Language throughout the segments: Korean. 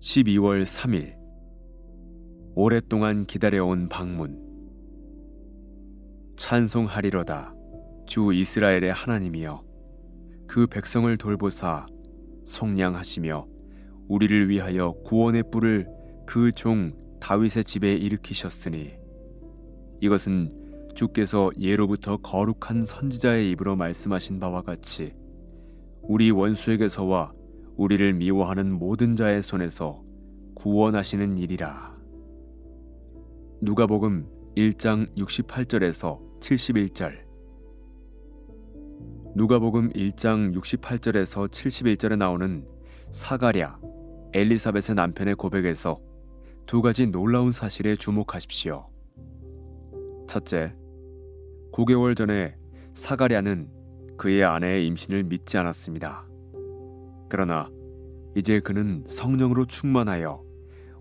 12월 3일. 오랫동안 기다려온 방문. 찬송하리로다 주 이스라엘의 하나님이여. 그 백성을 돌보사 속량하시며 우리를 위하여 구원의 뿔을 그 종 다윗의 집에 일으키셨으니 이것은 주께서 예로부터 거룩한 선지자의 입으로 말씀하신 바와 같이 우리 원수에게서와 우리를 미워하는 모든 자의 손에서 구원하시는 일이라. 누가복음 1장 68절에서 71절. 누가복음 1장 68절에서 71절에 나오는 사가랴 엘리사벳의 남편의 고백에서 두 가지 놀라운 사실에 주목하십시오. 첫째, 9개월 전에 사가랴는 그의 아내의 임신을 믿지 않았습니다. 그러나 이제 그는 성령으로 충만하여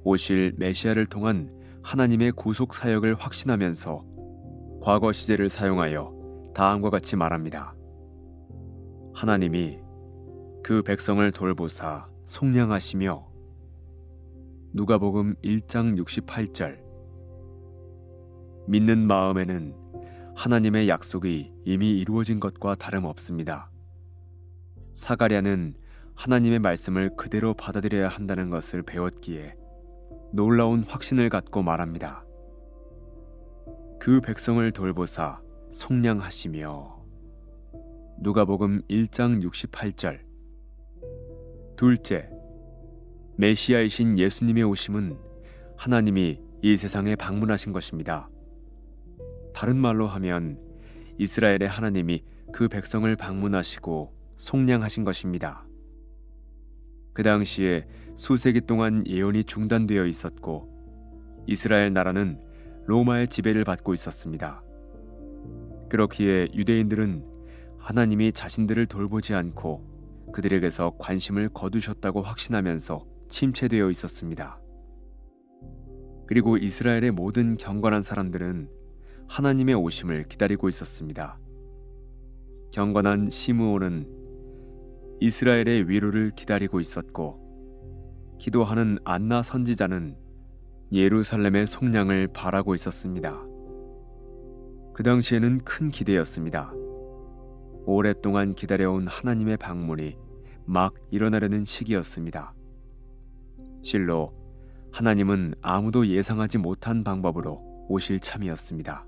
오실 메시아를 통한 하나님의 구속 사역을 확신하면서 과거 시제를 사용하여 다음과 같이 말합니다. 하나님이 그 백성을 돌보사 속량하시며 누가복음 1장 68절 믿는 마음에는 하나님의 약속이 이미 이루어진 것과 다름없습니다. 사가랴는 하나님의 말씀을 그대로 받아들여야 한다는 것을 배웠기에 놀라운 확신을 갖고 말합니다. 그 백성을 돌보사 속량하시며 누가복음 1장 68절 둘째 메시아이신 예수님의 오심은 하나님이 이 세상에 방문하신 것입니다. 다른 말로 하면 이스라엘의 하나님이 그 백성을 방문하시고 속량하신 것입니다. 그 당시에 수세기 동안 예언이 중단되어 있었고 이스라엘 나라는 로마의 지배를 받고 있었습니다. 그렇기에 유대인들은 하나님이 자신들을 돌보지 않고 그들에게서 관심을 거두셨다고 확신하면서 침체되어 있었습니다. 그리고 이스라엘의 모든 경건한 사람들은 하나님의 오심을 기다리고 있었습니다. 경건한 시므온은 이스라엘의 위로를 기다리고 있었고 기도하는 안나 선지자는 예루살렘의 속량을 바라고 있었습니다. 그 당시에는 큰 기대였습니다. 오랫동안 기다려온 하나님의 방문이 막 일어나려는 시기였습니다. 실로 하나님은 아무도 예상하지 못한 방법으로 오실 참이었습니다.